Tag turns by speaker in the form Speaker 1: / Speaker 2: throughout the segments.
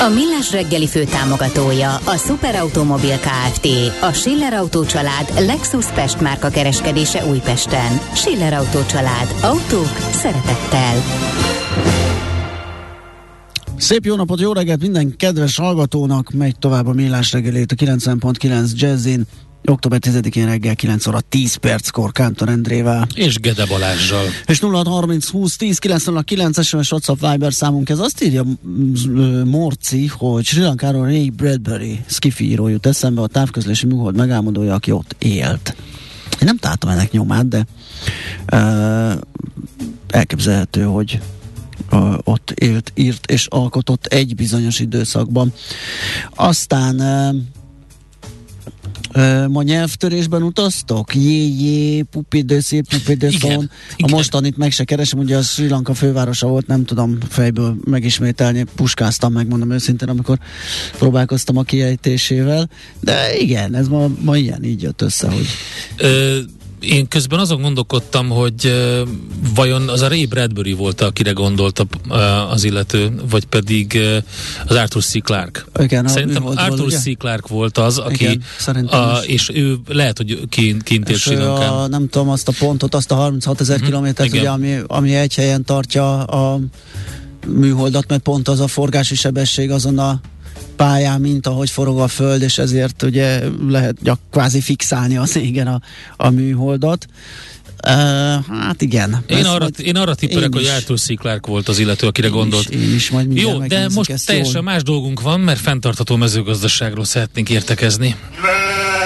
Speaker 1: A Millás reggeli fő támogatója a Superautomobil KFT, a Schiller Auto család Lexus Pest márka kereskedése Újpesten. Schiller Auto család. Autók szeretettel.
Speaker 2: Szép jó napot, jó reggelt minden kedves hallgatónak, megy tovább a Millás reggelét a 90.9 Jazzin. Október 10-én reggel 9 óra 10 perckor Kántor Endrével.
Speaker 3: És Gede Balázsjal.
Speaker 2: És 0630 20 10 909 SMS WhatsApp Viber számunk. Ez azt írja Morci, hogy Sri Lankáról Ray Bradbury, skifi író jut eszembe, a távközlési műhold megálmodója, aki ott élt. Én nem találtam ennek nyomát, de uh, elképzelhető, hogy uh, ott élt, írt és alkotott egy bizonyos időszakban. Aztán uh, ma nyelvtörésben utaztok? Jé, jé, pupidőszé, pupidőszón. A mostanit meg se keresem, ugye a Sri Lanka fővárosa volt, nem tudom fejből megismételni, puskáztam, megmondom őszintén, amikor próbálkoztam a kiejtésével. De igen, ez ma, ma ilyen, így jött össze, hogy...
Speaker 3: Ö- én közben azon gondolkodtam, hogy vajon az a Ray Bradbury volt, akire gondolta uh, az illető, vagy pedig az Arthur C. Clarke.
Speaker 2: Igen,
Speaker 3: Szerintem Arthur ugye? C. Clarke volt az, aki, Igen, a, és ő lehet, hogy kint, kint él Sri
Speaker 2: a, Nem tudom, azt a pontot, azt a 36 ezer uh-huh, kilométert, ugye, ami, ami egy helyen tartja a műholdat, mert pont az a forgási sebesség azon a pályán, mint ahogy forog a föld, és ezért ugye lehet gyak, kvázi fixálni az égen a, a műholdat. Uh, hát igen.
Speaker 3: Én arra, én arra tippelek, hogy Arthur C. Clarke volt az illető, akire én gondolt.
Speaker 2: Is, én is majd
Speaker 3: Jó, de most teljesen jól. más dolgunk van, mert fenntartató mezőgazdaságról szeretnénk értekezni.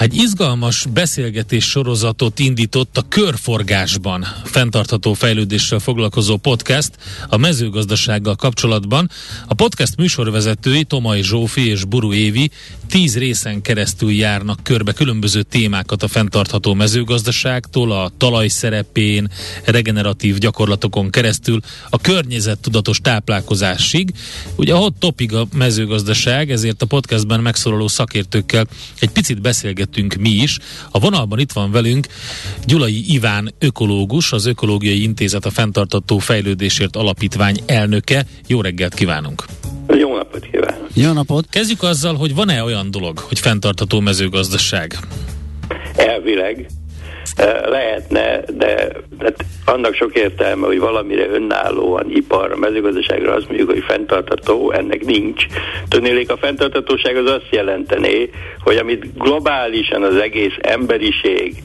Speaker 3: Egy izgalmas beszélgetés sorozatot indított a Körforgásban fenntartható fejlődéssel foglalkozó podcast a mezőgazdasággal kapcsolatban. A podcast műsorvezetői Tomai Zsófi és Buru Évi tíz részen keresztül járnak körbe különböző témákat a fenntartható mezőgazdaságtól, a talaj szerepén, regeneratív gyakorlatokon keresztül, a környezettudatos táplálkozásig. Ugye a hot topic a mezőgazdaság, ezért a podcastben megszólaló szakértőkkel egy picit beszélgetünk mi is. A vonalban itt van velünk Gyulai Iván ökológus, az Ökológiai Intézet a Fentartató Fejlődésért Alapítvány elnöke. Jó reggelt kívánunk!
Speaker 4: Jó napot kívánok!
Speaker 2: Jó napot!
Speaker 3: Kezdjük azzal, hogy van-e olyan dolog, hogy fenntartató mezőgazdaság?
Speaker 4: Elvileg lehetne, de hát annak sok értelme, hogy valamire önállóan ipar, a mezőgazdaságra azt mondjuk, hogy fenntartató, ennek nincs. Tudnélék a fenntartatóság az azt jelentené, hogy amit globálisan az egész emberiség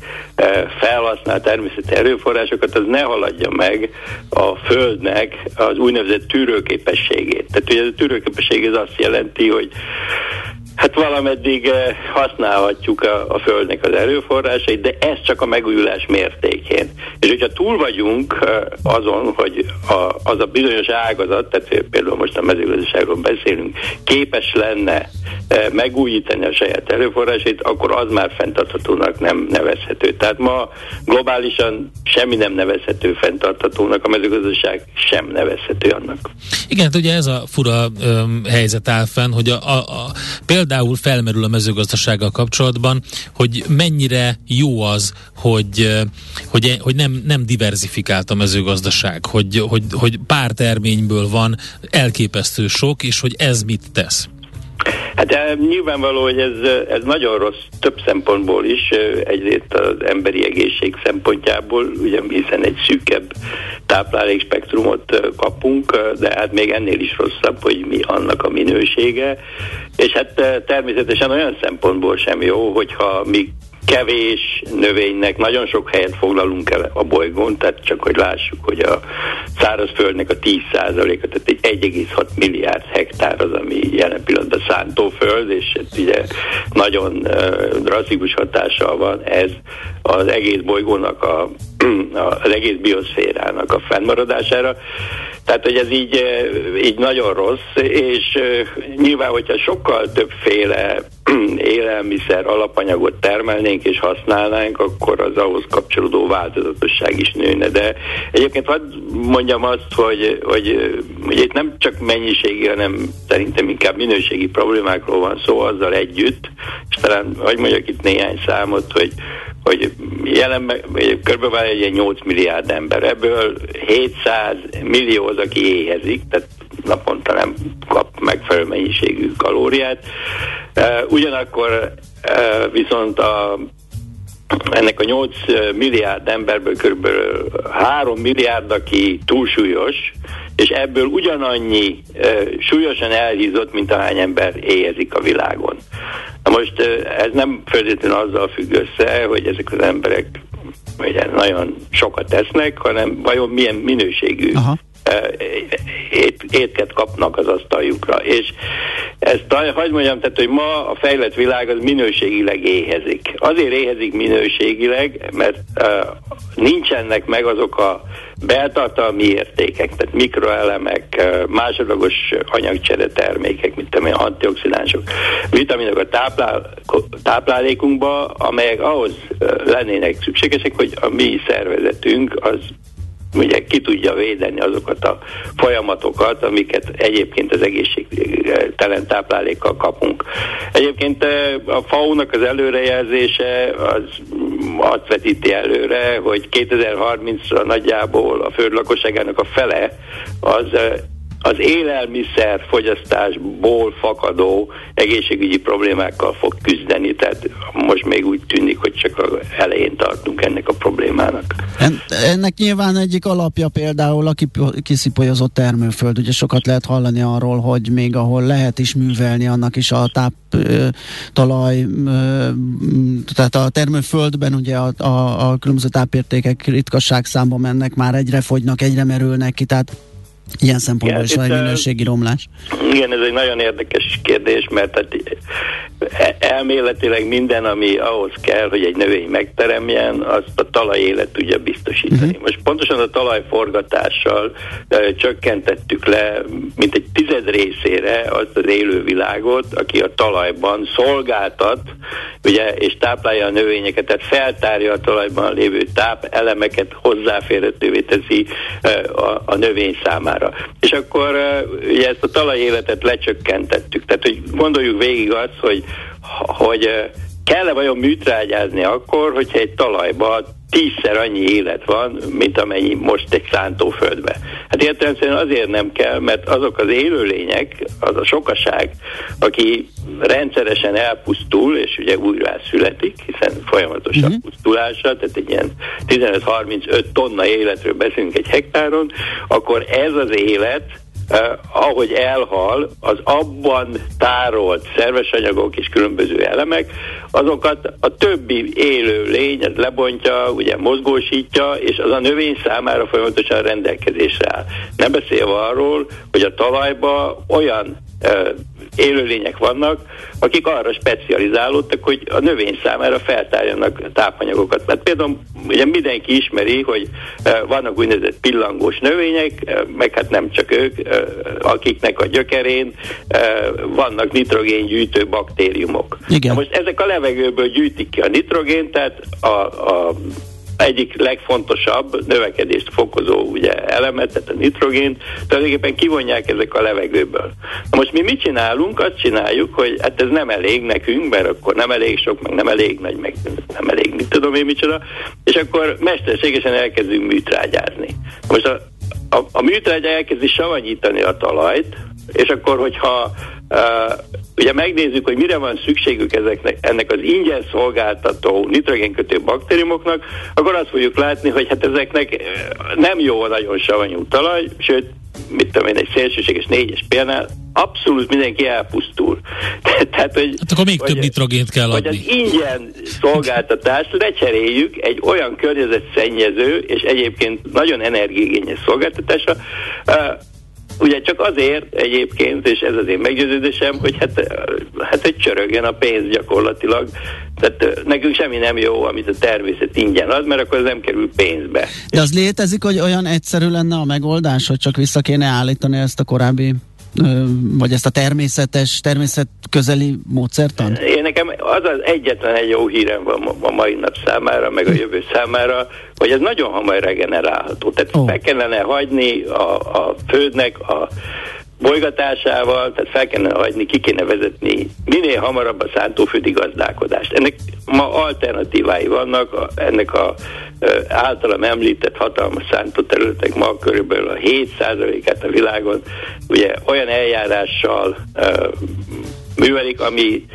Speaker 4: felhasznál természeti erőforrásokat, az ne haladja meg a Földnek az úgynevezett tűrőképességét. Tehát ugye a tűrőképesség az azt jelenti, hogy Hát valameddig eh, használhatjuk a, a Földnek az erőforrásait, de ez csak a megújulás mértékén. És hogyha túl vagyunk eh, azon, hogy a, az a bizonyos ágazat, tehát például most a mezőgazdaságról beszélünk, képes lenne eh, megújítani a saját erőforrásait, akkor az már fenntarthatónak nem nevezhető. Tehát ma globálisan semmi nem nevezhető fenntarthatónak, a mezőgazdaság sem nevezhető annak.
Speaker 3: Igen, hát ugye ez a fura öm, helyzet áll fenn, hogy a, a, a például például felmerül a mezőgazdasággal kapcsolatban, hogy mennyire jó az, hogy, hogy, hogy nem, nem diversifikált a mezőgazdaság, hogy, hogy, hogy pár terményből van elképesztő sok, és hogy ez mit tesz.
Speaker 4: Hát eh, nyilvánvaló, hogy ez, ez nagyon rossz több szempontból is, egyrészt az emberi egészség szempontjából, ugye hiszen egy szűkebb táplálékspektrumot kapunk, de hát még ennél is rosszabb, hogy mi annak a minősége, és hát természetesen olyan szempontból sem jó, hogyha mi kevés növénynek nagyon sok helyet foglalunk el a bolygón, tehát csak hogy lássuk, hogy a szárazföldnek a 10%-a, tehát egy 1,6 milliárd hektár az, ami jelen pillanatban szántóföld, és ez ugye nagyon drasztikus hatással van ez az egész bolygónak a az egész bioszférának a fennmaradására. Tehát, hogy ez így, így nagyon rossz, és nyilván, hogyha sokkal többféle élelmiszer alapanyagot termelnénk és használnánk, akkor az ahhoz kapcsolódó változatosság is nőne. De egyébként hadd mondjam azt, hogy, hogy, hogy itt nem csak mennyiségi, hanem szerintem inkább minőségi problémákról van szó azzal együtt, és talán, hogy mondjak itt néhány számot, hogy hogy jelen kb. egy 8 milliárd ember, ebből 700 millió az, aki éhezik, tehát naponta nem kap megfelelő mennyiségű kalóriát. Ugyanakkor viszont a ennek a 8 milliárd emberből kb. 3 milliárd, aki túlsúlyos, és ebből ugyanannyi súlyosan elhízott, mint ahány ember éhezik a világon. Na most ez nem feltétlenül azzal függ össze, hogy ezek az emberek ugye nagyon sokat tesznek, hanem vajon milyen minőségű Aha. Ét, étket kapnak az asztaljukra. És ezt hagyd mondjam, tehát, hogy ma a fejlett világ az minőségileg éhezik. Azért éhezik minőségileg, mert nincsenek meg azok a beltartalmi értékek, tehát mikroelemek, másodlagos anyagcsere termékek, mint amilyen antioxidánsok, vitaminok a táplál, táplálékunkba, amelyek ahhoz lennének szükségesek, hogy a mi szervezetünk az ugye ki tudja védeni azokat a folyamatokat, amiket egyébként az egészségtelen táplálékkal kapunk. Egyébként a FAO-nak az előrejelzése az azt vetíti előre, hogy 2030-ra nagyjából a föld lakosságának a fele az az élelmiszer fogyasztásból fakadó egészségügyi problémákkal fog küzdeni, tehát most még úgy tűnik, hogy csak az elején tartunk ennek a problémának.
Speaker 2: En, ennek nyilván egyik alapja például a kiszipolyozott termőföld. Ugye sokat lehet hallani arról, hogy még ahol lehet is művelni, annak is a táp talaj, tehát a termőföldben ugye a, a, a különböző tápértékek ritkasság számba mennek, már egyre fogynak, egyre merülnek ki, tehát Ilyen szempontból is van minőségi romlás.
Speaker 4: Igen, ez egy nagyon érdekes kérdés, mert hát e- elméletileg minden, ami ahhoz kell, hogy egy növény megteremjen, azt a talaj élet tudja biztosítani. Uh-huh. Most pontosan a talajforgatással e, csökkentettük le, mint egy tized részére azt az élővilágot, aki a talajban szolgáltat, ugye, és táplálja a növényeket, tehát feltárja a talajban lévő táp elemeket, hozzáférhetővé teszi e, a, a növény számára. És akkor ugye ezt a talajéletet lecsökkentettük. Tehát, hogy gondoljuk végig azt, hogy, hogy kell-e vajon műtrágyázni akkor, hogyha egy talajban tízszer annyi élet van, mint amennyi most egy szántóföldbe. Hát értelemszerűen azért nem kell, mert azok az élőlények, az a sokaság, aki rendszeresen elpusztul, és ugye újra születik, hiszen folyamatos uh-huh. pusztulása, tehát egy ilyen 15-35 tonna életről beszélünk egy hektáron, akkor ez az élet Uh, ahogy elhal, az abban tárolt szerves anyagok és különböző elemek, azokat a többi élő lény, lebontja, ugye mozgósítja, és az a növény számára folyamatosan rendelkezésre áll. Nem beszélve arról, hogy a talajba olyan élőlények vannak, akik arra specializálódtak, hogy a növény számára feltárjanak tápanyagokat. Mert például ugye mindenki ismeri, hogy vannak úgynevezett pillangós növények, meg hát nem csak ők, akiknek a gyökerén vannak nitrogéngyűjtő baktériumok. Igen. Na most ezek a levegőből gyűjtik ki a nitrogént, tehát a, a egyik legfontosabb növekedést fokozó ugye, elemet, tehát a nitrogént, tulajdonképpen kivonják ezek a levegőből. Na most mi mit csinálunk? Azt csináljuk, hogy hát ez nem elég nekünk, mert akkor nem elég sok, meg nem elég nagy, meg nem elég, mit tudom én micsoda, és akkor mesterségesen elkezdünk műtrágyázni. Most a, a, a műtrágya elkezdi savanyítani a talajt, és akkor, hogyha ugye megnézzük, hogy mire van szükségük ezeknek, ennek az ingyen szolgáltató nitrogénkötő baktériumoknak, akkor azt fogjuk látni, hogy hát ezeknek nem jó a nagyon savanyú talaj, sőt, mit tudom én, egy szélsőséges négyes példánál abszolút mindenki elpusztul.
Speaker 3: Tehát, hogy, hát akkor még hogy, több nitrogént kell adni.
Speaker 4: Hogy az ingyen szolgáltatást lecseréljük egy olyan környezetszennyező és egyébként nagyon energiigényes szolgáltatásra, Ugye csak azért egyébként, és ez az én meggyőződésem, hogy hát, hát hogy csörögjen a pénz gyakorlatilag. Tehát nekünk semmi nem jó, amit a természet ingyen ad, mert akkor ez nem kerül pénzbe.
Speaker 2: De az létezik, hogy olyan egyszerű lenne a megoldás, hogy csak vissza kéne állítani ezt a korábbi vagy ezt a természetes, természet közeli módszertan?
Speaker 4: Én nekem az az egyetlen egy jó hírem van a mai nap számára, meg a jövő számára, hogy ez nagyon hamar regenerálható. Tehát oh. fel kellene hagyni a, a földnek a bolygatásával, tehát fel kellene hagyni, ki kéne vezetni minél hamarabb a szántóföldi gazdálkodást. Ennek ma alternatívái vannak, ennek a általam említett hatalmas szántóterületek ma körülbelül a 7%-át a világon ugye olyan eljárással művelik, ami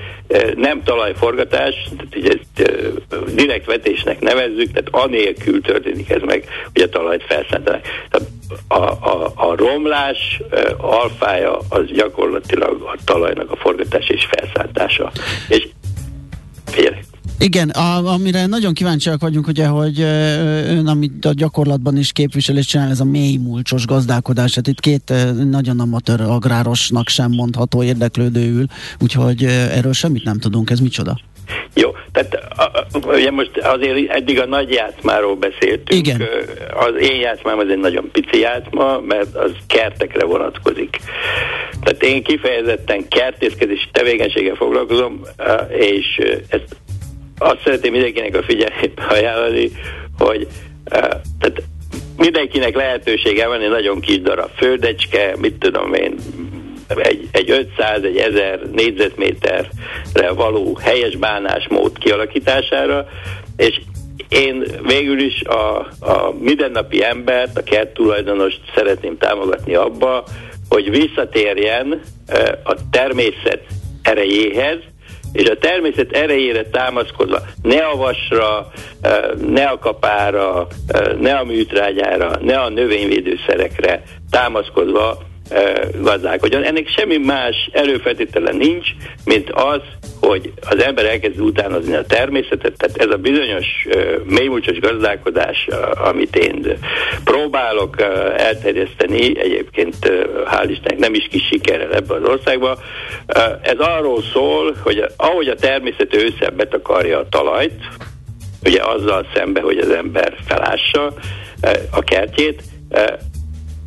Speaker 4: nem talajforgatás, tehát ugye ezt direkt vetésnek nevezzük, tehát anélkül történik ez meg, hogy a talajt felszántanak. A, a, a romlás alfája az gyakorlatilag a talajnak a forgatás és felszántása. És figyelek,
Speaker 2: igen, a, amire nagyon kíváncsiak vagyunk, ugye, hogy ön, amit a gyakorlatban is képviselés csinál, ez a mély mulcsos gazdálkodás. Hát itt két nagyon amatőr agrárosnak sem mondható érdeklődő ül, úgyhogy erről semmit nem tudunk. Ez micsoda?
Speaker 4: Jó, tehát a, a, ugye most azért eddig a nagy játszmáról beszéltünk.
Speaker 2: Igen.
Speaker 4: Az én játszmám az egy nagyon pici játszma, mert az kertekre vonatkozik. Tehát én kifejezetten kertészkedési tevékenységgel foglalkozom, és ezt azt szeretném mindenkinek a figyelmét ajánlani, hogy uh, tehát mindenkinek lehetősége van egy nagyon kis darab földecske, mit tudom én, egy, egy 500, egy 1000 négyzetméterre való helyes bánásmód kialakítására, és én végül is a, a mindennapi embert, a kert tulajdonost szeretném támogatni abba, hogy visszatérjen a természet erejéhez, és a természet erejére támaszkodva, ne a vasra, ne a kapára, ne a műtrágyára, ne a növényvédőszerekre támaszkodva gazdálkodjon. Ennek semmi más előfeltétele nincs, mint az, hogy az ember elkezd utánozni a természetet, tehát ez a bizonyos mélymúlcsos gazdálkodás, amit én próbálok elterjeszteni, egyébként hál' Istennek nem is kis sikerrel ebbe az országba, ez arról szól, hogy ahogy a természet ősszel betakarja a talajt, ugye azzal szembe, hogy az ember felássa a kertjét,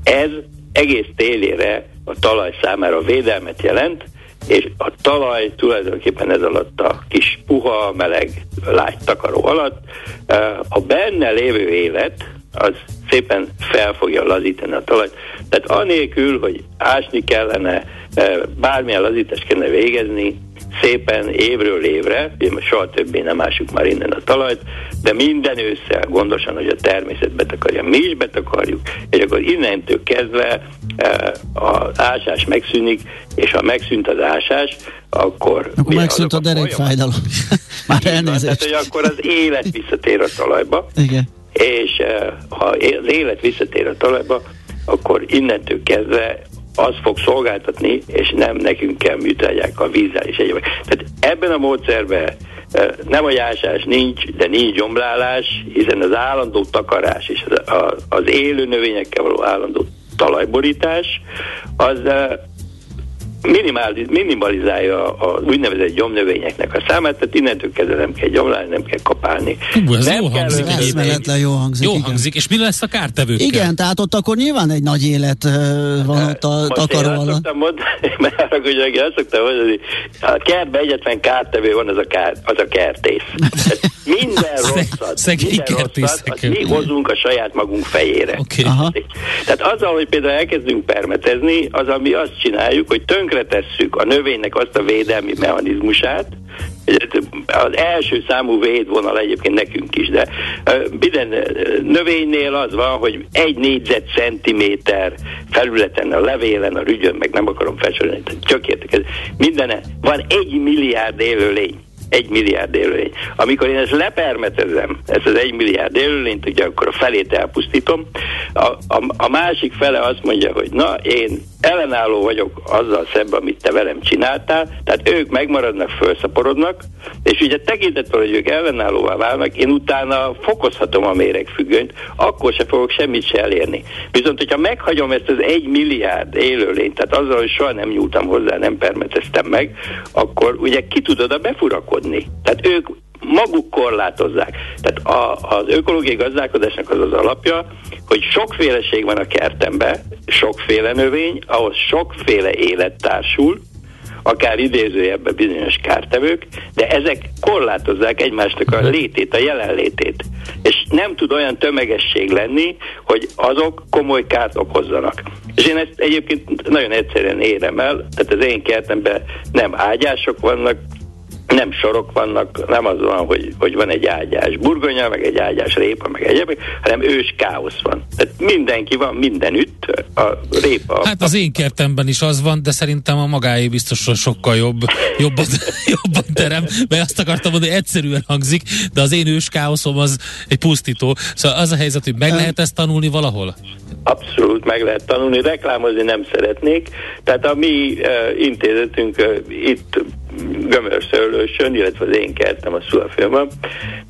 Speaker 4: ez egész télére a talaj számára védelmet jelent, és a talaj tulajdonképpen ez alatt a kis puha, meleg, lágy takaró alatt a benne lévő élet az szépen fel fogja lazítani a talajt. Tehát anélkül, hogy ásni kellene, bármilyen lazítást kellene végezni, szépen évről évre, soha többé nem ásuk már innen a talajt, de minden ősszel gondosan, hogy a természet betakarja, mi is betakarjuk, és akkor innentől kezdve e, az ásás megszűnik, és ha megszűnt az ásás, akkor...
Speaker 2: Akkor megszűnt a derekfájdalom. már elnézést.
Speaker 4: Tehát, hogy akkor az élet visszatér a talajba.
Speaker 2: Igen.
Speaker 4: És e, ha az élet visszatér a talajba, akkor innentől kezdve az fog szolgáltatni, és nem nekünk kell a vízzel és egyébként. Tehát ebben a módszerben nem a jásás nincs, de nincs gyomlálás, hiszen az állandó takarás és az, az élő növényekkel való állandó talajborítás, az minimalizálja a úgynevezett gyomnövényeknek a számát, tehát innentől kezdve nem kell gyomlálni, nem kell kapálni.
Speaker 3: Hú, ez
Speaker 2: nem
Speaker 3: jó hangzik
Speaker 2: egyébként. jó hangzik.
Speaker 3: Jó igen. hangzik, és mi lesz a kártevőkkel?
Speaker 2: Igen, tehát ott akkor nyilván egy nagy élet van ott a Most takaró
Speaker 4: alatt. Én mondani, mert azt szoktam mondani, a kertben egyetlen kártevő van, az a, kár, az a kertész. minden rosszat, minden rosszat, azt mi hozunk a saját magunk fejére.
Speaker 3: Okay.
Speaker 4: Tehát azzal, hogy például elkezdünk permetezni, az, ami azt csináljuk, hogy tönkretesszük a növénynek azt a védelmi mechanizmusát, az első számú védvonal egyébként nekünk is, de minden növénynél az van, hogy egy négyzet centiméter felületen, a levélen, a rügyön, meg nem akarom felsorolni, csak értek, ez minden, van egy milliárd élőlény egy milliárd élőlény. Amikor én ezt lepermetezem, ezt az egy milliárd élőlényt, ugye akkor a felét elpusztítom, a, a, a másik fele azt mondja, hogy na, én ellenálló vagyok azzal szemben, amit te velem csináltál, tehát ők megmaradnak, felszaporodnak, és ugye tekintettel, hogy ők ellenállóvá válnak, én utána fokozhatom a méregfüggönyt, akkor se fogok semmit se elérni. Viszont, hogyha meghagyom ezt az egy milliárd élőlényt, tehát azzal, hogy soha nem nyúltam hozzá, nem permeteztem meg, akkor ugye ki tudod a befurakodni. Tehát ők maguk korlátozzák. Tehát a, az ökológiai gazdálkodásnak az az alapja, hogy sokféleség van a kertemben, sokféle növény, ahhoz sokféle élet társul, akár idézőjebbe bizonyos kártevők, de ezek korlátozzák egymásnak a létét, a jelenlétét. És nem tud olyan tömegesség lenni, hogy azok komoly kárt okozzanak. És én ezt egyébként nagyon egyszerűen érem el, tehát az én kertemben nem ágyások vannak, nem sorok vannak, nem az van, hogy, hogy van egy ágyás burgonya, meg egy ágyás répa, meg egyébként, hanem ős káosz van. Tehát mindenki van mindenütt, a répa.
Speaker 3: Hát az én kertemben is az van, de szerintem a magáé biztos sokkal jobb, jobban, jobban terem, mert azt akartam mondani, hogy egyszerűen hangzik, de az én ős káoszom az egy pusztító. Szóval az a helyzet, hogy meg lehet ezt tanulni valahol?
Speaker 4: Abszolút meg lehet tanulni, reklámozni nem szeretnék. Tehát a mi uh, intézetünk uh, itt Gömörszőlősön, illetve az én kertem a Szulafilmben,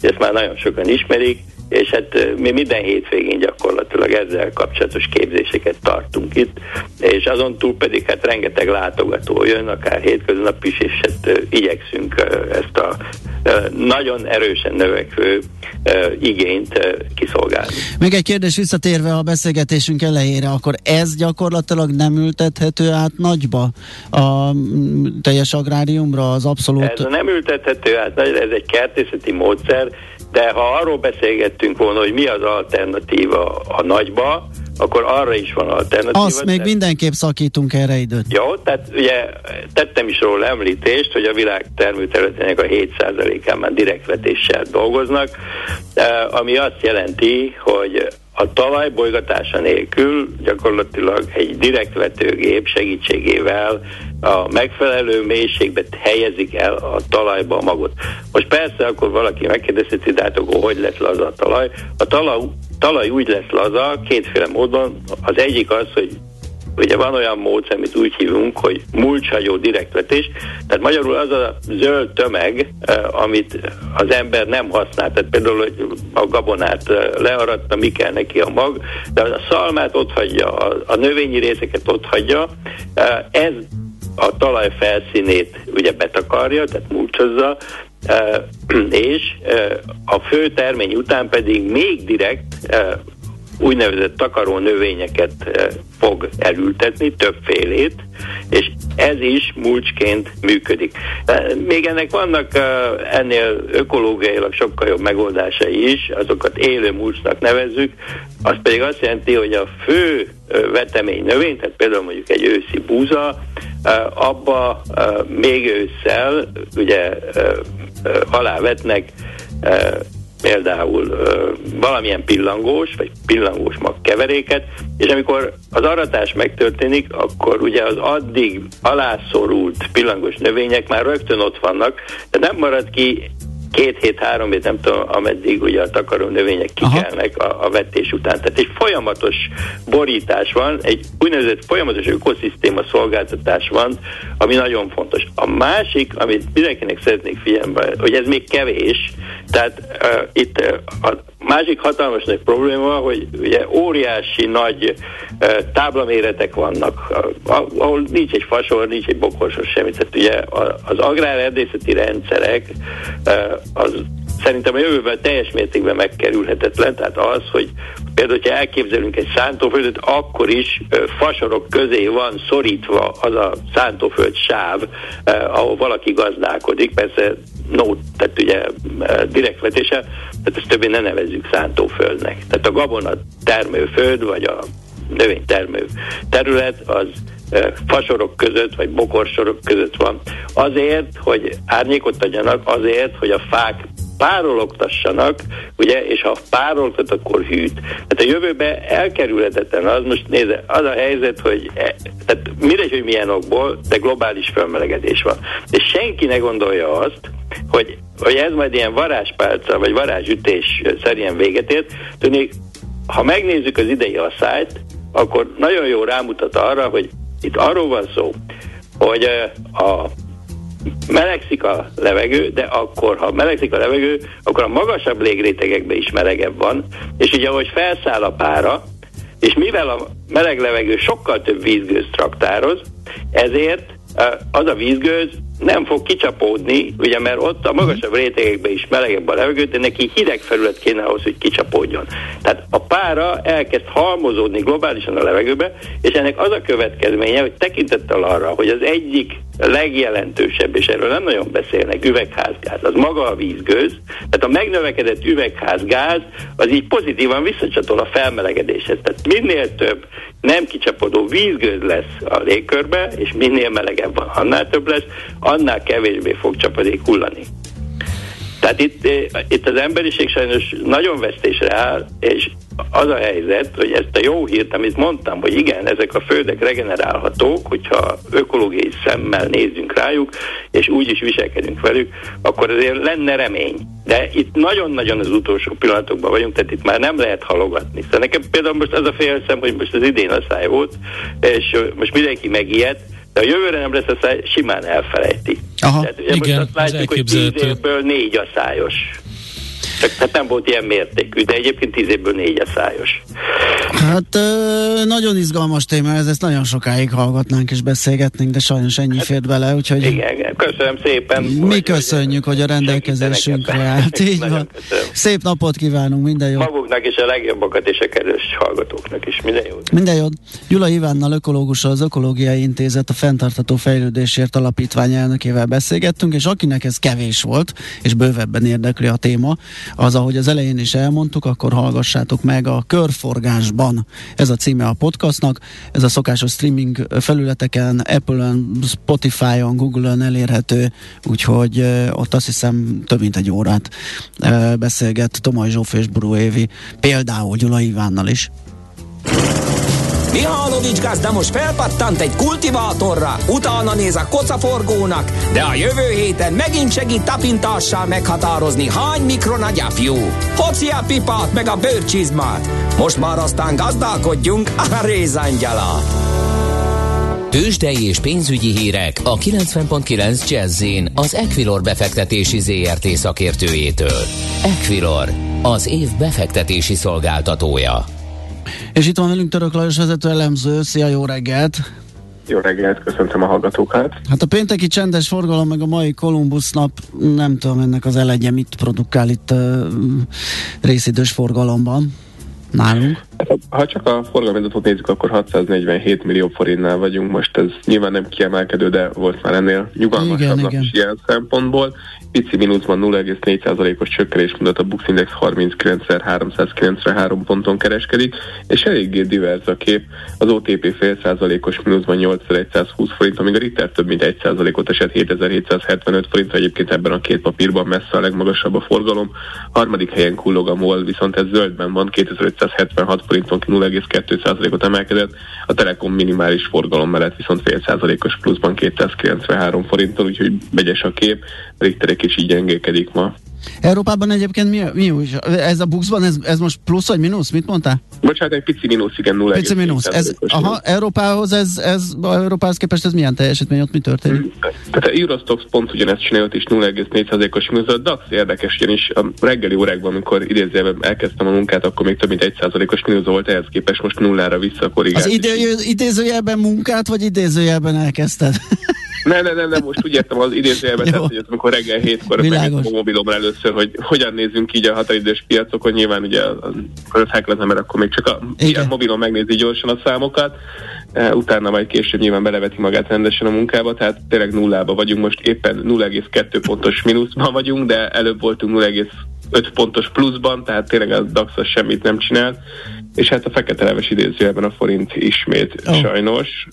Speaker 4: ezt már nagyon sokan ismerik, és hát mi minden hétvégén gyakorlatilag ezzel kapcsolatos képzéseket tartunk itt, és azon túl pedig hát rengeteg látogató jön, akár hétköznap is, és hát igyekszünk ezt a nagyon erősen növekvő igényt kiszolgálni.
Speaker 2: Még egy kérdés visszatérve a beszélgetésünk elejére, akkor ez gyakorlatilag nem ültethető át nagyba a teljes agráriumra, az abszolút...
Speaker 4: Ez nem ültethető át, ez egy kertészeti módszer, de ha arról beszélgettünk volna, hogy mi az alternatíva a nagyba, akkor arra is van alternatíva.
Speaker 2: Azt még mindenképp szakítunk erre időt.
Speaker 4: Jó, tehát ugye tettem is róla említést, hogy a világ termőterületének a 7%-án már direktvetéssel dolgoznak, eh, ami azt jelenti, hogy a talaj bolygatása nélkül gyakorlatilag egy direktvetőgép segítségével a megfelelő mélységbe helyezik el a talajba a magot. Most persze akkor valaki megkérdezheti, de hát akkor hogy lesz laza a talaj? A talaj, talaj úgy lesz laza kétféle módon. Az egyik az, hogy Ugye van olyan módszer, amit úgy hívunk, hogy mulcshagyó direktvetés, tehát magyarul az a zöld tömeg, eh, amit az ember nem használ, tehát például hogy a gabonát eh, learatta, mi kell neki a mag, de a szalmát ott hagyja, a növényi részeket ott hagyja, eh, ez a talaj felszínét ugye betakarja, tehát mulcsozza, és a fő termény után pedig még direkt úgynevezett takaró növényeket fog elültetni, többfélét, és ez is mulcsként működik. Még ennek vannak ennél ökológiailag sokkal jobb megoldásai is, azokat élő mulcsnak nevezzük, az pedig azt jelenti, hogy a fő vetemény növény, tehát például mondjuk egy őszi búza, abba még ősszel ugye alávetnek például valamilyen pillangós, vagy pillangós mag keveréket, és amikor az aratás megtörténik, akkor ugye az addig alászorult pillangós növények már rögtön ott vannak, de nem marad ki két hét, három hét, nem tudom, ameddig ugye a takaró növények kikelnek a, a vetés után. Tehát egy folyamatos borítás van, egy úgynevezett folyamatos ökoszisztéma szolgáltatás van, ami nagyon fontos. A másik, amit mindenkinek szeretnék figyelembe, hogy ez még kevés, tehát uh, itt uh, a másik hatalmas nagy probléma, hogy ugye óriási nagy táblaméretek vannak, ahol nincs egy fasor, nincs egy bokorsos semmi. Tehát ugye az agrárerdészeti rendszerek az szerintem a jövőben teljes mértékben megkerülhetetlen, tehát az, hogy például, hogyha elképzelünk egy szántóföldet, akkor is fasorok közé van szorítva az a szántóföld sáv, ahol valaki gazdálkodik, persze no, tehát ugye direktvetése, tehát ezt többé ne nevezzük szántóföldnek. Tehát a gabona termőföld, vagy a növénytermő terület, az fasorok között, vagy bokorsorok között van. Azért, hogy árnyékot adjanak, azért, hogy a fák párologtassanak, ugye, és ha párologtat, akkor hűt. Tehát a jövőben elkerülhetetlen az, most nézze, az a helyzet, hogy e, tehát mindegy, hogy milyen okból, de globális felmelegedés van. És senki ne gondolja azt, hogy, hogy ez majd ilyen varázspálca, vagy varázsütés szerint véget ért. Tudni, ha megnézzük az idei asszályt, akkor nagyon jó rámutat arra, hogy Itt arról van szó, hogy a melegszik a levegő, de akkor, ha melegszik a levegő, akkor a magasabb légrétegekben is melegebb van, és ugye, ahogy felszáll a pára, és mivel a meleg levegő sokkal több vízgőz traktároz, ezért az a vízgőz nem fog kicsapódni, ugye mert ott a magasabb rétegekben is melegebb a levegő, de neki hideg felület kéne ahhoz, hogy kicsapódjon. Tehát a pára elkezd halmozódni globálisan a levegőbe, és ennek az a következménye, hogy tekintettel arra, hogy az egyik legjelentősebb, és erről nem nagyon beszélnek, üvegházgáz, az maga a vízgőz, tehát a megnövekedett üvegházgáz az így pozitívan visszacsatol a felmelegedéshez. Tehát minél több nem kicsapodó vízgőz lesz a légkörbe, és minél melegebb van, annál több lesz, annál kevésbé fog csapadék hullani. Tehát itt, eh, itt az emberiség sajnos nagyon vesztésre áll, és az a helyzet, hogy ezt a jó hírt, amit mondtam, hogy igen, ezek a földek regenerálhatók, hogyha ökológiai szemmel nézzünk rájuk, és úgy is viselkedünk velük, akkor azért lenne remény. De itt nagyon-nagyon az utolsó pillanatokban vagyunk, tehát itt már nem lehet halogatni. Szóval nekem például most az a félszem, hogy most az idén a száj volt, és most mindenki megijedt, de a jövőre nem lesz a száj, simán elfelejti.
Speaker 2: Aha, Tehát
Speaker 3: ugye igen, most azt látjuk, hogy tíz
Speaker 4: évből négy a szájos. Csak hát nem volt ilyen mértékű, de egyébként tíz évből négy a szájos.
Speaker 2: Hát nagyon izgalmas téma, ez ezt nagyon sokáig hallgatnánk és beszélgetnénk, de sajnos ennyi hát, fért bele, úgyhogy...
Speaker 4: Igen, köszönöm szépen.
Speaker 2: Mi köszönjük, hogy a rendelkezésünkre állt. Így van. Szép napot kívánunk, minden jót.
Speaker 4: Maguknak is a legjobbakat és a kedves hallgatóknak is, minden jót.
Speaker 2: Minden jót. Gyula Ivánnal, ökológussal, az Ökológiai Intézet, a Fentartató Fejlődésért Alapítvány elnökével beszélgettünk, és akinek ez kevés volt, és bővebben érdekli a téma, az, ahogy az elején is elmondtuk, akkor hallgassátok meg a Körforgásban. Ez a címe a podcastnak. Ez a szokásos streaming felületeken, Apple-on, Spotify-on, Google-on elérhető, úgyhogy ott azt hiszem több mint egy órát beszélget Tomaj Zsóf és Buró Évi, például Gyula Ivánnal is.
Speaker 5: Mihálovics gazda most felpattant egy kultivátorra, utána néz a kocaforgónak, de a jövő héten megint segít tapintással meghatározni, hány mikron a gyapjú. Hoci a pipát meg a bőrcsizmát. Most már aztán gazdálkodjunk a rézangyala.
Speaker 1: Tőzsdei és pénzügyi hírek a 90.9 jazz az Equilor befektetési ZRT szakértőjétől. Equilor, az év befektetési szolgáltatója.
Speaker 2: És itt van velünk Török Lajos vezető elemző. Szia, jó reggelt!
Speaker 6: Jó reggelt, köszöntöm a hallgatókat.
Speaker 2: Hát a pénteki csendes forgalom, meg a mai Kolumbusz nap, nem tudom ennek az elegye mit produkál itt uh, részidős forgalomban nálunk.
Speaker 6: Hát, ha csak a forgalomadatot nézzük, akkor 647 millió forintnál vagyunk. Most ez nyilván nem kiemelkedő, de volt már ennél nyugalmasabb nap is ilyen szempontból pici mínuszban 0,4%-os csökkenés mutat a Bux Index 39.393 ponton kereskedik, és eléggé divers a kép. Az OTP fél százalékos mínuszban 8120 forint, amíg a Ritter több mint 1%-ot esett 7775 forint, egyébként ebben a két papírban messze a legmagasabb a forgalom. Harmadik helyen kullog a MOL, viszont ez zöldben van, 2576 forinton 0,2%-ot emelkedett, a Telekom minimális forgalom mellett viszont fél százalékos pluszban 293 forinton, úgyhogy megyes a kép. Richterek is így gyengékedik ma.
Speaker 2: Európában egyébként mi, mi új? Ez a buxban, ez, ez most plusz vagy mínusz? Mit mondtál?
Speaker 6: Bocsánat, egy pici mínusz, igen, 0,
Speaker 2: Pici mínusz. Ez, aha, Európához, ez, ez, Európához képest ez milyen teljesítmény, ott mi történik? Mm.
Speaker 6: Tehát a Eurostox pont ugyanezt csinált is 0,4%-os mínusz. A DAX érdekes, ugyanis a reggeli órákban, amikor idézőjelben elkezdtem a munkát, akkor még több mint 1%-os mínusz volt, ehhez képest most nullára visszakorrigált.
Speaker 2: Az idő, idézőjelben munkát, vagy idézőjelben elkezdted?
Speaker 6: Nem, nem, nem, nem, most úgy értem az idézőjelben, tehát, hogy amikor reggel hétkor megnéztem a mobilomra először, hogy hogyan nézzünk így a határidős piacokon, nyilván ugye akkor az mert akkor még csak a Igen. mobilon megnézi gyorsan a számokat, e, utána majd később nyilván beleveti magát rendesen a munkába, tehát tényleg nullába vagyunk, most éppen 0,2 pontos mínuszban vagyunk, de előbb voltunk 0,5 pontos pluszban, tehát tényleg a DAX semmit nem csinál, és hát a fekete leves idézőjelben a forint ismét oh. sajnos.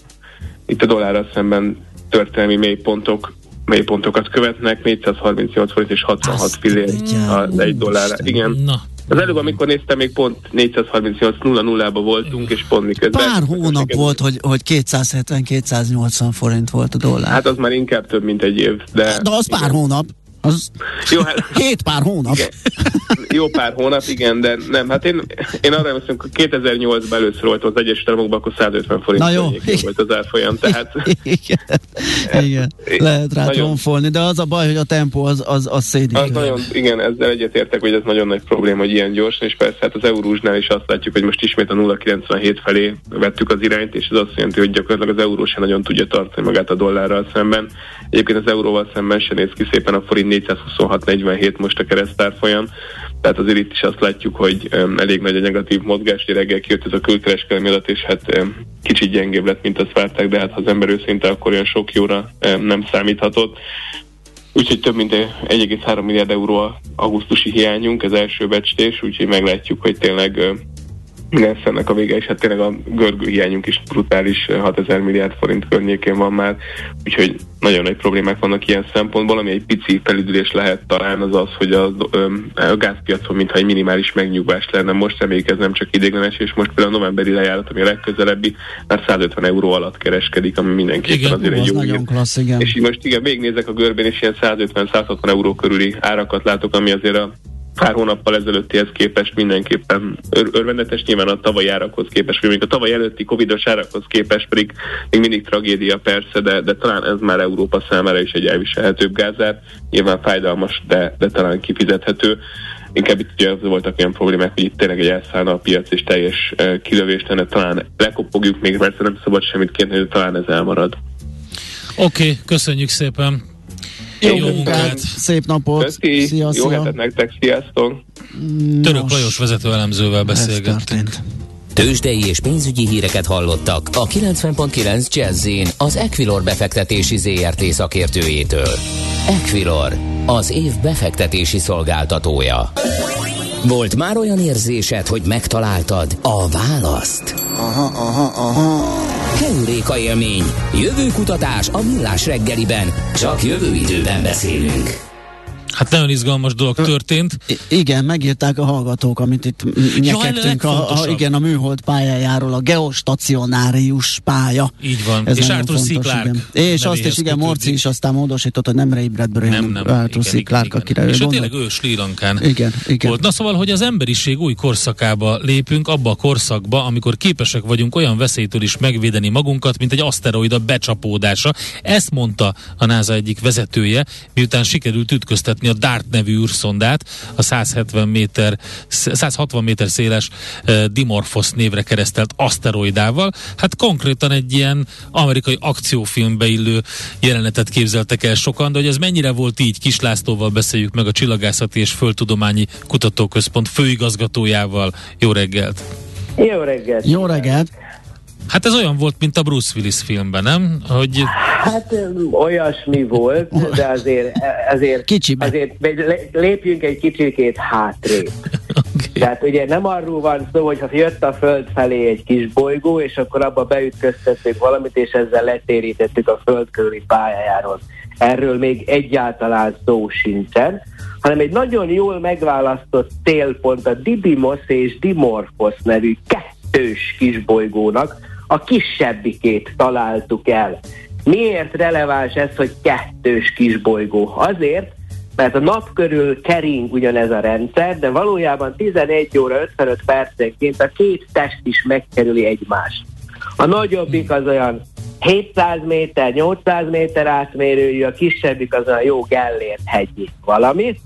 Speaker 6: Itt a dollárral szemben történelmi mélypontok mélypontokat követnek, 438 forint és 66 fillér az egy dollár. Igen. Na. Az előbb, amikor néztem, még pont 438 0 0 ba voltunk, és pont miközben...
Speaker 2: Pár hónap volt, hogy, hogy 270-280 forint volt a dollár.
Speaker 6: Hát az már inkább több, mint egy év. De,
Speaker 2: de az igen. pár hónap. Az jó, hát, hét pár hónap.
Speaker 6: Igen. Jó pár hónap, igen, de nem, hát én, én arra emlékszem, hogy 2008-ban először volt az Egyesült Államokban, akkor 150 forint
Speaker 2: Na jó.
Speaker 6: volt az árfolyam, tehát...
Speaker 2: Igen, igen. lehet rá tromfolni, de az a baj, hogy a tempó az, az, az szédik.
Speaker 6: Az nagyon, igen, ezzel egyetértek, hogy ez nagyon nagy probléma, hogy ilyen gyorsan, és persze hát az eurósnál is azt látjuk, hogy most ismét a 0,97 felé vettük az irányt, és ez azt jelenti, hogy gyakorlatilag az euró sem nagyon tudja tartani magát a dollárral szemben. Egyébként az euróval szemben se néz ki szépen a forint 426-47 most a keresztárfolyam, tehát azért itt is azt látjuk, hogy elég nagy a negatív mozgás, hogy reggel kijött ez a külkereskedelmi adat, és hát kicsit gyengébb lett, mint azt várták, de hát ha az ember őszinte, akkor olyan sok jóra nem számíthatott. Úgyhogy több mint 1,3 milliárd euró a augusztusi hiányunk, ez első becslés, úgyhogy meglátjuk, hogy tényleg mi lesz ennek a vége, és hát tényleg a görgő hiányunk is brutális 6000 milliárd forint környékén van már, úgyhogy nagyon nagy problémák vannak ilyen szempontból, ami egy pici felüdülés lehet talán az az, hogy a, a gázpiacon mintha egy minimális megnyugvás lenne. Most reméljük ez nem csak idéglenes, és most például a novemberi lejárat, ami a legközelebbi, már 150 euró alatt kereskedik, ami mindenképpen igen, azért egy jó
Speaker 2: hír. Klassz, igen.
Speaker 6: És így most igen, végignézek a görbén, és ilyen 150-160 euró körüli árakat látok, ami azért a pár hónappal ezelőttihez képest mindenképpen ör- örvendetes, nyilván a tavalyi árakhoz képest, még a tavaly előtti covidos árakhoz képest pedig még mindig tragédia persze, de, de talán ez már Európa számára is egy elviselhetőbb gázár, nyilván fájdalmas, de, de talán kifizethető. Inkább itt ugye voltak ilyen problémák, hogy itt tényleg egy elszállna a piac, és teljes uh, kilövést lenne, talán lekopogjuk még, mert nem szabad semmit kérni, de talán ez elmarad.
Speaker 3: Oké, okay, köszönjük szépen!
Speaker 2: Jó, jó munkát, szép napot!
Speaker 6: Köszi, szia, jó szia. hetet nektek, sziasztok!
Speaker 3: Török Lajos vezető elemzővel beszélgettünk.
Speaker 5: Tőzsdei és pénzügyi híreket hallottak a 90.9 jazz az Equilor befektetési ZRT szakértőjétől. Equilor, az év befektetési szolgáltatója. Volt már olyan érzésed, hogy megtaláltad a választ? Aha, aha, aha. Heuréka élmény. Jövőkutatás a millás reggeliben. Csak jövő időben beszélünk.
Speaker 3: Hát nagyon izgalmas dolog történt.
Speaker 2: I- igen, megírták a hallgatók, amit itt nyekedtünk. Ja, a, a, igen, a műhold pályájáról, a geostacionárius pálya.
Speaker 3: Így van. Ez és Arthur C. Clarke.
Speaker 2: És azt is, igen, Morci is aztán módosított, hogy nem Ray Bradbury, nem, nem, Arthur C. Clarke, akire
Speaker 3: És ő tényleg ő Sri Lankán
Speaker 2: igen, igen.
Speaker 3: volt. Na szóval, hogy az emberiség új korszakába lépünk, abba a korszakba, amikor képesek vagyunk olyan veszélytől is megvédeni magunkat, mint egy aszteroida becsapódása. Ezt mondta a NASA egyik vezetője, miután sikerült ütköztetni a DART nevű űrszondát, a 170 méter, 160 méter széles uh, Dimorphos névre keresztelt aszteroidával. Hát konkrétan egy ilyen amerikai akciófilmbe illő jelenetet képzeltek el sokan, de hogy ez mennyire volt így, Kis Lászlóval beszéljük meg a Csillagászati és Földtudományi Kutatóközpont főigazgatójával. Jó reggelt!
Speaker 7: Jó reggelt!
Speaker 2: Jó reggelt!
Speaker 3: Hát ez olyan volt, mint a Bruce Willis filmben, nem?
Speaker 7: Hogy... Hát olyasmi volt, de azért, azért,
Speaker 2: Kicsibe.
Speaker 7: azért lépjünk egy kicsikét hátrébb. okay. Tehát ugye nem arról van szó, hogy ha jött a föld felé egy kis bolygó, és akkor abba beütköztettük valamit, és ezzel letérítettük a föld körüli pályájáról. Erről még egyáltalán szó sincsen, hanem egy nagyon jól megválasztott célpont a Didymos és Dimorphos nevű kettős kisbolygónak, a kisebbikét találtuk el. Miért releváns ez, hogy kettős kisbolygó? Azért, mert a nap körül kering ugyanez a rendszer, de valójában 11 óra 55 percenként a két test is megkerüli egymást. A nagyobbik az olyan 700 méter, 800 méter átmérőjű, a kisebbik az olyan jó Gellért hegyi valami,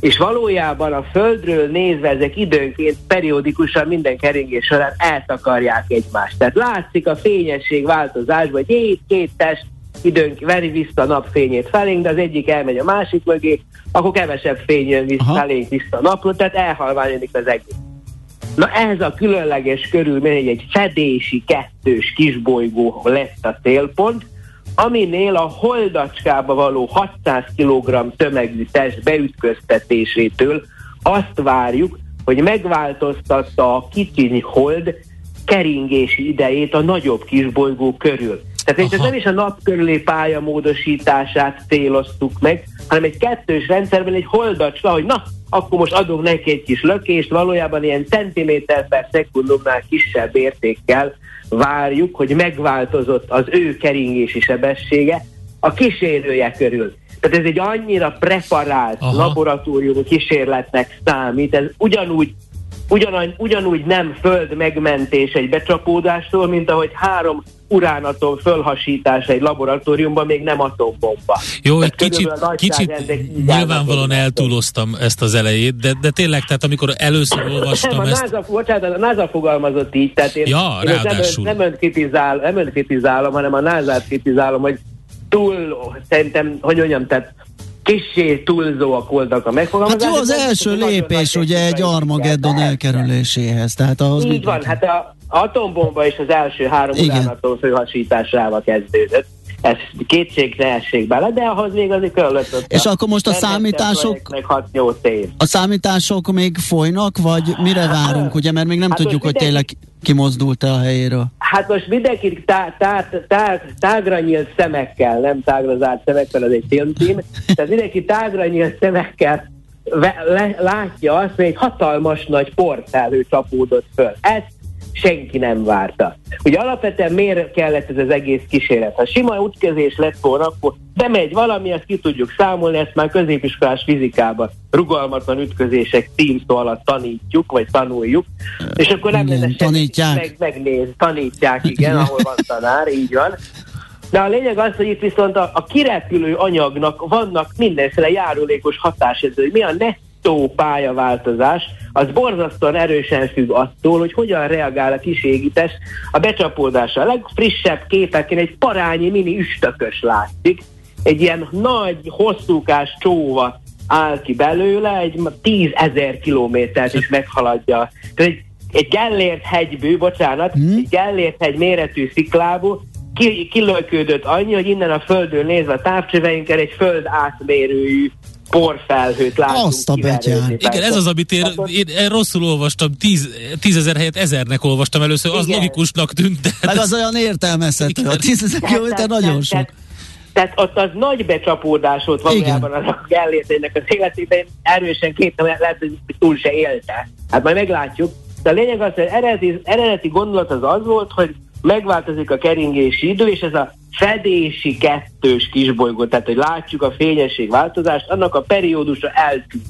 Speaker 7: és valójában a Földről nézve ezek időnként periódikusan minden keringés során eltakarják egymást. Tehát látszik a fényesség változás, hogy egy két test időnk veri vissza a napfényét felénk, de az egyik elmegy a másik mögé, akkor kevesebb fény jön vissza felénk vissza a napról, tehát elhalványodik az egész. Na ez a különleges körülmény, hogy egy fedési kettős kisbolygó lett a célpont, aminél a holdacskába való 600 kg tömegű test beütköztetésétől azt várjuk, hogy megváltoztatta a kicsiny hold keringési idejét a nagyobb kisbolygó körül. Tehát itt nem is a nap körüli pálya módosítását céloztuk meg, hanem egy kettős rendszerben egy holdacska, hogy na, akkor most adunk neki egy kis lökést, valójában ilyen centiméter per szekundumnál kisebb értékkel várjuk, hogy megváltozott az ő keringési sebessége a kísérője körül. Tehát ez egy annyira preparált Aha. laboratóriumi kísérletnek számít, ez ugyanúgy ugyanúgy, ugyanúgy nem föld megmentés egy becsapódástól, mint ahogy három uránatom fölhasítása egy laboratóriumban még nem atombomba.
Speaker 3: Jó, egy kicsit, kicsit nyilvánvalóan eltúloztam ezt az elejét, de, de tényleg, tehát amikor először olvastam nem,
Speaker 7: ezt... A NASA, bocsánat, a NASA fogalmazott így, tehát én,
Speaker 3: ja,
Speaker 7: én nem, nem, önt kritizál, nem önt kritizálom, hanem a NASA-t kritizálom, hogy túl, szerintem, hogy mondjam, tehát kissé túlzóak voltak a megfogalmazások.
Speaker 2: Hát jó, az első lépés ugye egy Armageddon elkerüléséhez. Tehát ahhoz
Speaker 7: Így van, hát a atombomba is az első három uránatom főhasításával kezdődött. Ez kétség ne essék bele, de ahhoz még azért kellett.
Speaker 2: És akkor most a számítások... A számítások még folynak, vagy mire várunk, ugye? Mert még nem hát tudjuk, hogy tényleg kimozdult-e a helyéről.
Speaker 7: Hát most mindenki tá, tá, tá, tágra nyílt szemekkel, nem tágra zárt szemekkel, az egy filmcím, tehát mindenki tágra nyílt szemekkel ve, le, látja azt, hogy egy hatalmas nagy portfelhő csapódott föl. Ezt senki nem várta. Ugye alapvetően miért kellett ez az egész kísérlet? Ha sima útkezés lett volna, akkor bemegy valami, ezt ki tudjuk számolni, ezt már középiskolás fizikában rugalmatlan ütközések címszó alatt tanítjuk, vagy tanuljuk, és akkor nem
Speaker 2: lenne tanítják. Meg,
Speaker 7: megnéz, tanítják, igen, ahol van tanár, így van. De a lényeg az, hogy itt viszont a, a kirepülő anyagnak vannak mindenféle járulékos hatásedzői. Mi a nettó pályaváltozás, az borzasztóan erősen függ attól, hogy hogyan reagál a kiségítés a becsapódásra. A legfrissebb képeken egy parányi mini üstökös látszik, egy ilyen nagy, hosszúkás csóva áll ki belőle, egy tízezer kilométert is meghaladja. Tehát egy, egy Gellért hegybű, bocsánat, hmm. egy Gellért hegy méretű sziklából ki, kilökődött annyi, hogy innen a földön nézve a távcsöveinkkel egy föld átmérőjű porfelhőt látunk.
Speaker 2: Azt a betyár.
Speaker 3: Igen, ez az, amit én, én, én rosszul olvastam, tíz, tízezer helyet ezernek olvastam először, az Igen. logikusnak tűnt. De
Speaker 2: Meg az olyan értelmezhető, a tízezer kilométer nagyon sok. Tehát,
Speaker 7: tehát ott az nagy becsapódás volt valójában az a Gellértének az életében, erősen két lehet, hogy túl se élte. Hát majd meglátjuk. De a lényeg az, hogy eredeti, eredeti gondolat az az volt, hogy megváltozik a keringési idő, és ez a fedési kettős kisbolygó, tehát hogy látjuk a fényesség változást, annak a periódusa eltűnik.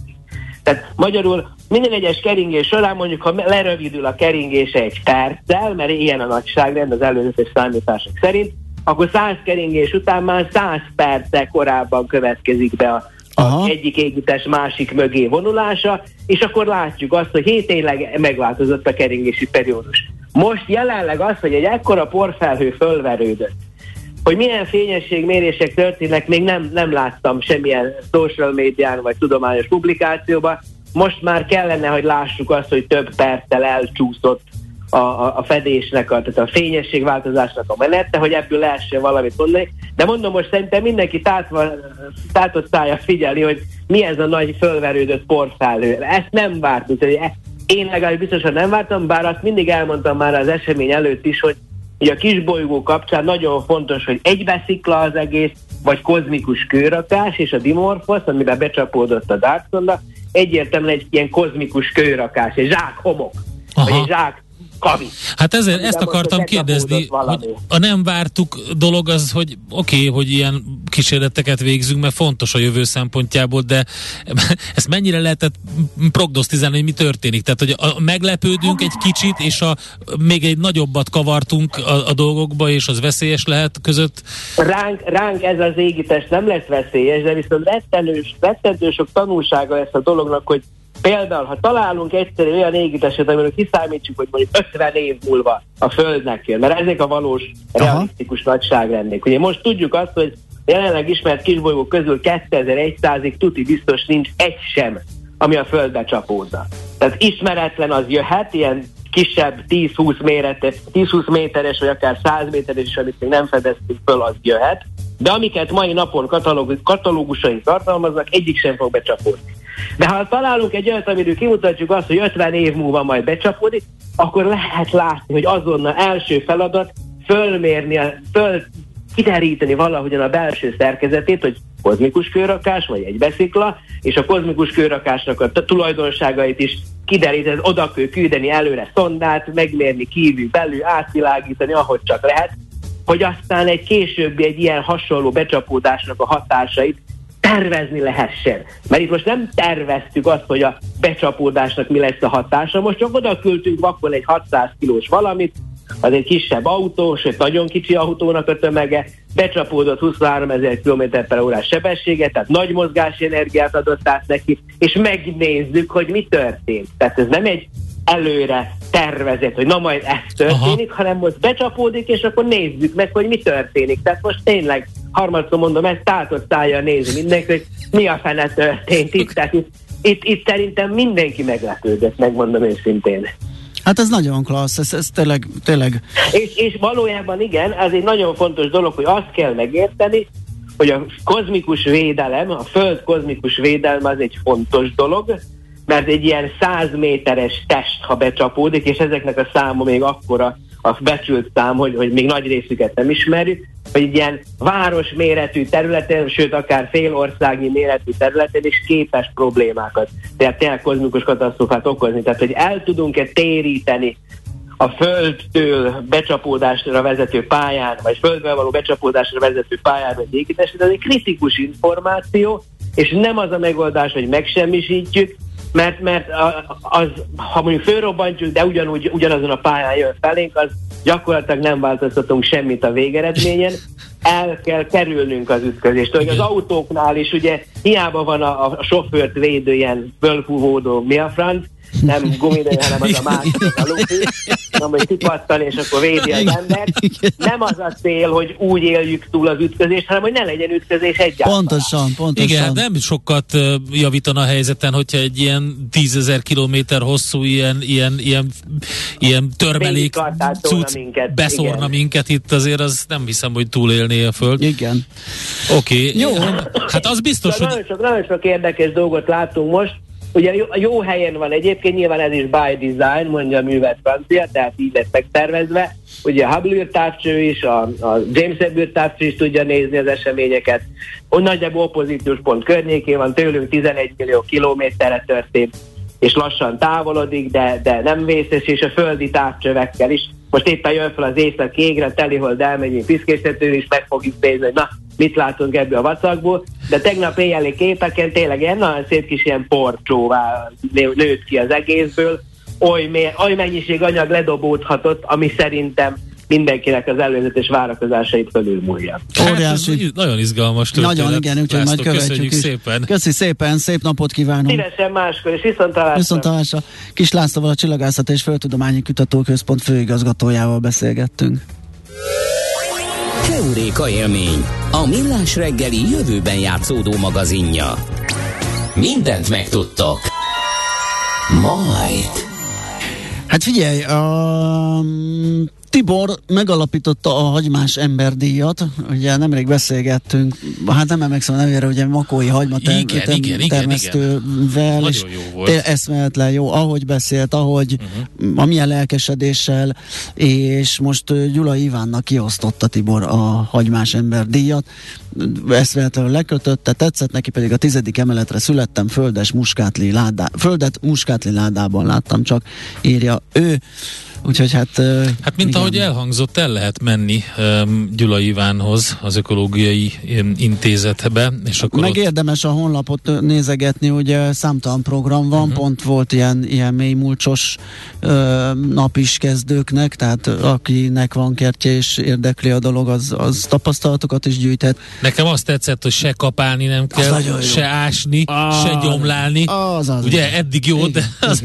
Speaker 7: Tehát magyarul minden egyes keringés során mondjuk, ha lerövidül a keringése egy perccel, mert ilyen a nagyságrend az előzetes számítások szerint, akkor 100 keringés után már 100 perccel korábban következik be a Aha. egyik égítés másik mögé vonulása, és akkor látjuk azt, hogy hét tényleg megváltozott a keringési periódus. Most jelenleg az, hogy egy ekkora porfelhő fölverődött, hogy milyen fényességmérések történnek, még nem, nem láttam semmilyen social médián vagy tudományos publikációban. Most már kellene, hogy lássuk azt, hogy több perccel elcsúszott a, a, a fedésnek, a, tehát a fényességváltozásnak a menete, hogy ebből lehessen valamit mondani. De mondom, most szerintem mindenki tátva, tátott szája figyeli, hogy mi ez a nagy fölverődött porfelhő. Ezt nem vártuk. Én legalább biztosan nem vártam, bár azt mindig elmondtam már az esemény előtt is, hogy Ugye a kisbolygó kapcsán nagyon fontos, hogy egybeszikla az egész, vagy kozmikus kőrakás, és a Dimorphos, amiben becsapódott a Dark egyértelműen egy ilyen kozmikus kőrakás, egy zsák homok, Aha. vagy egy zsák kavi.
Speaker 3: Hát ezért, ezt akartam kérdezni, hogy a nem vártuk dolog az, hogy oké, okay, hogy ilyen kísérleteket végzünk, mert fontos a jövő szempontjából, de ezt mennyire lehetett prognosztizálni, hogy mi történik? Tehát, hogy a, meglepődünk egy kicsit, és a, még egy nagyobbat kavartunk a, a dolgokba, és az veszélyes lehet között?
Speaker 7: Ránk, ránk ez az égítés nem lesz veszélyes, de viszont rettenős, rettentő sok tanulsága lesz a dolognak, hogy Például, ha találunk egyszerű olyan égíteset, amiről kiszámítsuk, hogy mondjuk 50 év múlva a Földnek jön, mert ezek a valós, Aha. realisztikus nagyságrendek. Ugye most tudjuk azt, hogy jelenleg ismert kisbolygók közül 2100-ig tuti biztos nincs egy sem, ami a Földbe csapódna. Tehát ismeretlen az jöhet, ilyen kisebb 10-20 méretes, 10-20 méteres, vagy akár 100 méteres is, amit még nem fedeztünk föl, az jöhet. De amiket mai napon katalógus, katalógusaink tartalmaznak, egyik sem fog becsapódni. De ha találunk egy olyat, amiről kimutatjuk azt, hogy 50 év múlva majd becsapódik, akkor lehet látni, hogy azonnal első feladat fölmérni, föl kideríteni valahogyan a belső szerkezetét, hogy kozmikus kőrakás, vagy egy beszikla, és a kozmikus kőrakásnak a tulajdonságait is kideríteni, oda kell küldeni előre szondát, megmérni kívül, belül, átvilágítani, ahogy csak lehet, hogy aztán egy későbbi, egy ilyen hasonló becsapódásnak a hatásait tervezni lehessen. Mert itt most nem terveztük azt, hogy a becsapódásnak mi lesz a hatása, most csak oda küldtünk vakon egy 600 kilós valamit, az egy kisebb autó, sőt nagyon kicsi autónak a tömege, becsapódott 23 ezer km per órás sebességet, tehát nagy mozgási energiát adott át neki, és megnézzük, hogy mi történt. Tehát ez nem egy előre tervezett, hogy na majd ez történik, Aha. hanem most becsapódik, és akkor nézzük meg, hogy mi történik. Tehát most tényleg, harmadszor mondom, ezt tátott szájjal nézi mindenki, hogy mi a fene történt itt. Tehát itt, itt, itt szerintem mindenki meglepődött, megmondom őszintén.
Speaker 2: Hát ez nagyon klassz, ez, ez tényleg... tényleg.
Speaker 7: És, és valójában igen, ez egy nagyon fontos dolog, hogy azt kell megérteni, hogy a kozmikus védelem, a Föld kozmikus védelme az egy fontos dolog, mert egy ilyen 100 méteres test, ha becsapódik, és ezeknek a száma még akkora a becsült szám, hogy, hogy még nagy részüket nem ismerjük, hogy egy ilyen városméretű területen, sőt akár félországi méretű területen is képes problémákat, tehát tényleg kozmikus katasztrófát okozni. Tehát, hogy el tudunk-e téríteni a Földtől becsapódásra vezető pályán, vagy Földbe való becsapódásra vezető pályán, vagy égítés, ez egy kritikus információ, és nem az a megoldás, hogy megsemmisítjük, mert, mert az, ha mondjuk fölrobbantjuk, de ugyanúgy, ugyanazon a pályán jön felénk, az gyakorlatilag nem változtatunk semmit a végeredményen. El kell kerülnünk az ütközést. Hogy az autóknál is ugye hiába van a, a sofőrt védő ilyen fölfúvódó mi a franc, nem gumidő, hanem az a másik, a lufi, nem, hogy kipattan, és akkor védi az ember. Nem az a cél, hogy úgy éljük túl az ütközést, hanem hogy ne legyen ütközés egyáltalán.
Speaker 2: Pontosan, pontosan.
Speaker 3: Igen, nem sokat javítana a helyzeten, hogyha egy ilyen tízezer kilométer hosszú ilyen, ilyen, ilyen, ilyen törmelék cucc minket. beszórna igen. minket itt, azért az nem hiszem, hogy túlélné a Föld.
Speaker 2: Igen.
Speaker 3: Oké. Okay. Jó. Hát az biztos,
Speaker 7: hogy... Nagyon sok, nagyon sok érdekes dolgot látunk most. Ugye jó, jó helyen van egyébként, nyilván ez is by design, mondja a művet francia, tehát így lett megtervezve. Ugye a Hubble távcső is, a, a James Webb távcső is tudja nézni az eseményeket. Hogy nagyjából opozíciós pont környékén van, tőlünk 11 millió kilométerre történt, és lassan távolodik, de, de nem vészes, és a földi távcsövekkel is. Most éppen jön fel az észak égre, telihold elmegyünk piszkészető is meg fogjuk nézni, hogy na, mit látunk ebből a vacakból, de tegnap éjjeli képeken tényleg ilyen nagyon szép kis ilyen porcsóvá nőtt ki az egészből, oly, oly mennyiség anyag ledobódhatott, ami szerintem mindenkinek az előzetes várakozásait fölülmúlja.
Speaker 3: Óriási. Hát nagyon izgalmas
Speaker 2: történet. Nagyon, igen, úgyhogy majd követjük
Speaker 3: Köszönjük is. szépen.
Speaker 2: Köszi szépen, szép napot kívánunk.
Speaker 7: Szívesen máskor, és viszontalásra.
Speaker 2: Viszontalásra. Kis Lászlóval a Csillagászat és Földtudományi Kutatóközpont főigazgatójával beszélgettünk.
Speaker 5: Keuréka élmény, a millás reggeli jövőben játszódó magazinja. Mindent megtudtok. Majd.
Speaker 2: Hát figyelj, um, Tibor megalapította a hagymás emberdíjat, ugye nemrég beszélgettünk, hát nem emlékszem a nevére, ugye Makói hagyma ter-
Speaker 3: igen, ter- igen, termesztővel,
Speaker 2: igen, és eszméletlen jó, ahogy beszélt, ahogy uh-huh. amilyen lelkesedéssel, és most Gyula Ivánnak kiosztotta Tibor a hagymás emberdíjat, eszméletlenül lekötötte, tetszett neki pedig a tizedik emeletre születtem, földes muskátli ládá, földet muskátli ládában láttam csak, írja ő. Úgyhogy hát...
Speaker 3: Hát mint igen. ahogy elhangzott, el lehet menni Gyula Ivánhoz, az ökológiai intézetbe, és akkor
Speaker 2: Meg ott... érdemes a honlapot nézegetni, ugye számtalan program van, uh-huh. pont volt ilyen, ilyen mélymulcsos uh, nap is kezdőknek, tehát akinek van kertje és érdekli a dolog, az, az tapasztalatokat is gyűjthet.
Speaker 3: Nekem azt tetszett, hogy se kapálni nem kell, se ásni, ah, se gyomlálni.
Speaker 2: Az, az,
Speaker 3: ugye eddig jó, igen, de az,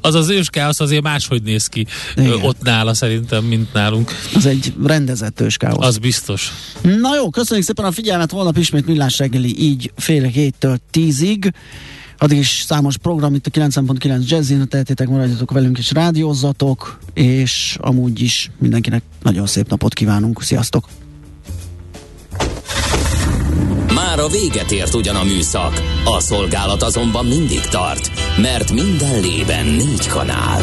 Speaker 3: az az őskáosz azért máshogy néz ki. Igen. ott nála szerintem, mint nálunk.
Speaker 2: Az egy rendezett őskáosz.
Speaker 3: Az biztos.
Speaker 2: Na jó, köszönjük szépen a figyelmet, holnap ismét millás reggeli így fél héttől tízig. Addig is számos program itt a 9.9 Jazzin, tehetétek maradjatok velünk és rádiózzatok, és amúgy is mindenkinek nagyon szép napot kívánunk. Sziasztok!
Speaker 5: Már a véget ért ugyan a műszak, a szolgálat azonban mindig tart, mert minden lében négy kanál.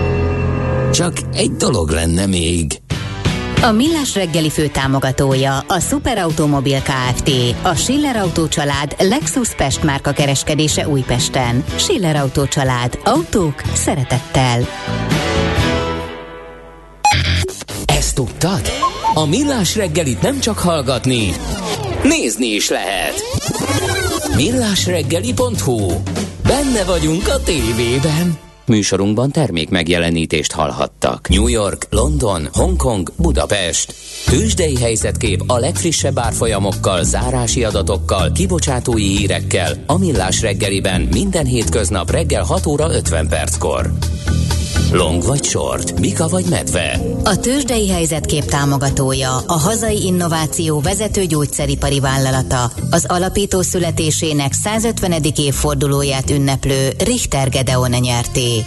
Speaker 5: Csak egy dolog lenne még.
Speaker 1: A Millás reggeli fő támogatója a Superautomobil KFT, a Schiller Auto család Lexus Pest márka kereskedése Újpesten. Schiller Auto család. Autók szeretettel.
Speaker 5: Ezt tudtad? A Millás reggelit nem csak hallgatni, nézni is lehet. Millásreggeli.hu Benne vagyunk a tévében. Műsorunkban termék megjelenítést hallhattak. New York, London, Hongkong, Budapest. Tősdei helyzetkép a legfrissebb árfolyamokkal, zárási adatokkal, kibocsátói hírekkel, a Millás reggeliben minden hétköznap reggel 6 óra 50 perckor. Long vagy short, Mika vagy medve.
Speaker 1: A tőzsdei helyzetkép támogatója, a hazai innováció vezető gyógyszeripari vállalata, az alapító születésének 150. évfordulóját ünneplő Richter Gedeon nyerté.